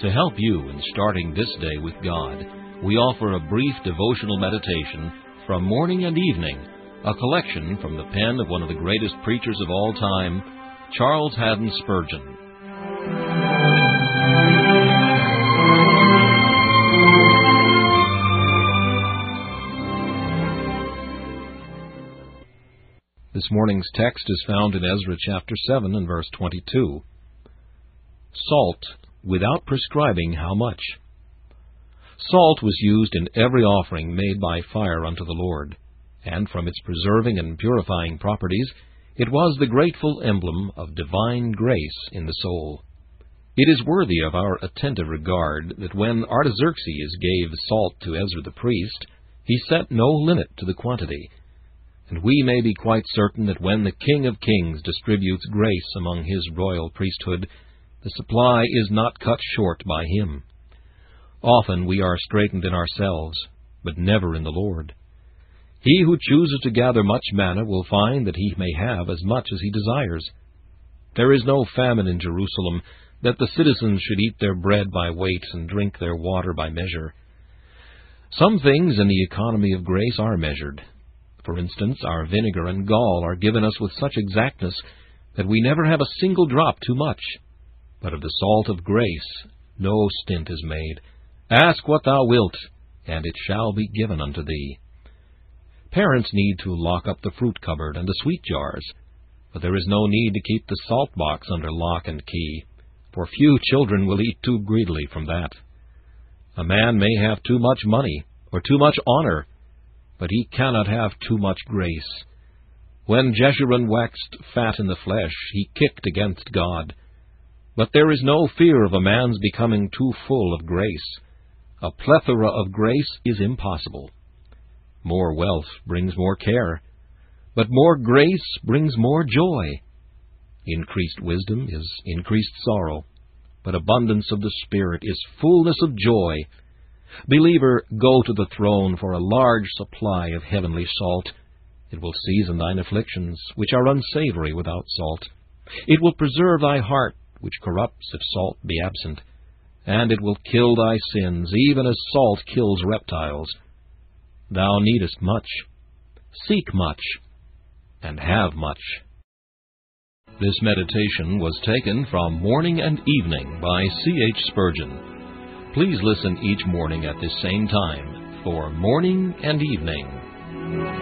To help you in starting this day with God, we offer a brief devotional meditation from morning and evening, a collection from the pen of one of the greatest preachers of all time, Charles Haddon Spurgeon. This morning's text is found in Ezra chapter 7 and verse 22. Salt without prescribing how much. Salt was used in every offering made by fire unto the Lord, and from its preserving and purifying properties, it was the grateful emblem of divine grace in the soul. It is worthy of our attentive regard that when Artaxerxes gave salt to Ezra the priest, he set no limit to the quantity, and we may be quite certain that when the King of Kings distributes grace among his royal priesthood, the supply is not cut short by him. Often we are straitened in ourselves, but never in the Lord. He who chooses to gather much manna will find that he may have as much as he desires. There is no famine in Jerusalem, that the citizens should eat their bread by weight and drink their water by measure. Some things in the economy of grace are measured. For instance, our vinegar and gall are given us with such exactness that we never have a single drop too much. But of the salt of grace no stint is made. Ask what thou wilt, and it shall be given unto thee. Parents need to lock up the fruit cupboard and the sweet jars, but there is no need to keep the salt box under lock and key, for few children will eat too greedily from that. A man may have too much money, or too much honor, but he cannot have too much grace. When Jeshurun waxed fat in the flesh, he kicked against God. But there is no fear of a man's becoming too full of grace. A plethora of grace is impossible. More wealth brings more care, but more grace brings more joy. Increased wisdom is increased sorrow, but abundance of the Spirit is fullness of joy. Believer, go to the throne for a large supply of heavenly salt. It will season thine afflictions, which are unsavory without salt. It will preserve thy heart which corrupts if salt be absent, and it will kill thy sins, even as salt kills reptiles. Thou needest much, seek much, and have much. This meditation was taken from Morning and Evening by C. H. Spurgeon. Please listen each morning at this same time for Morning and Evening.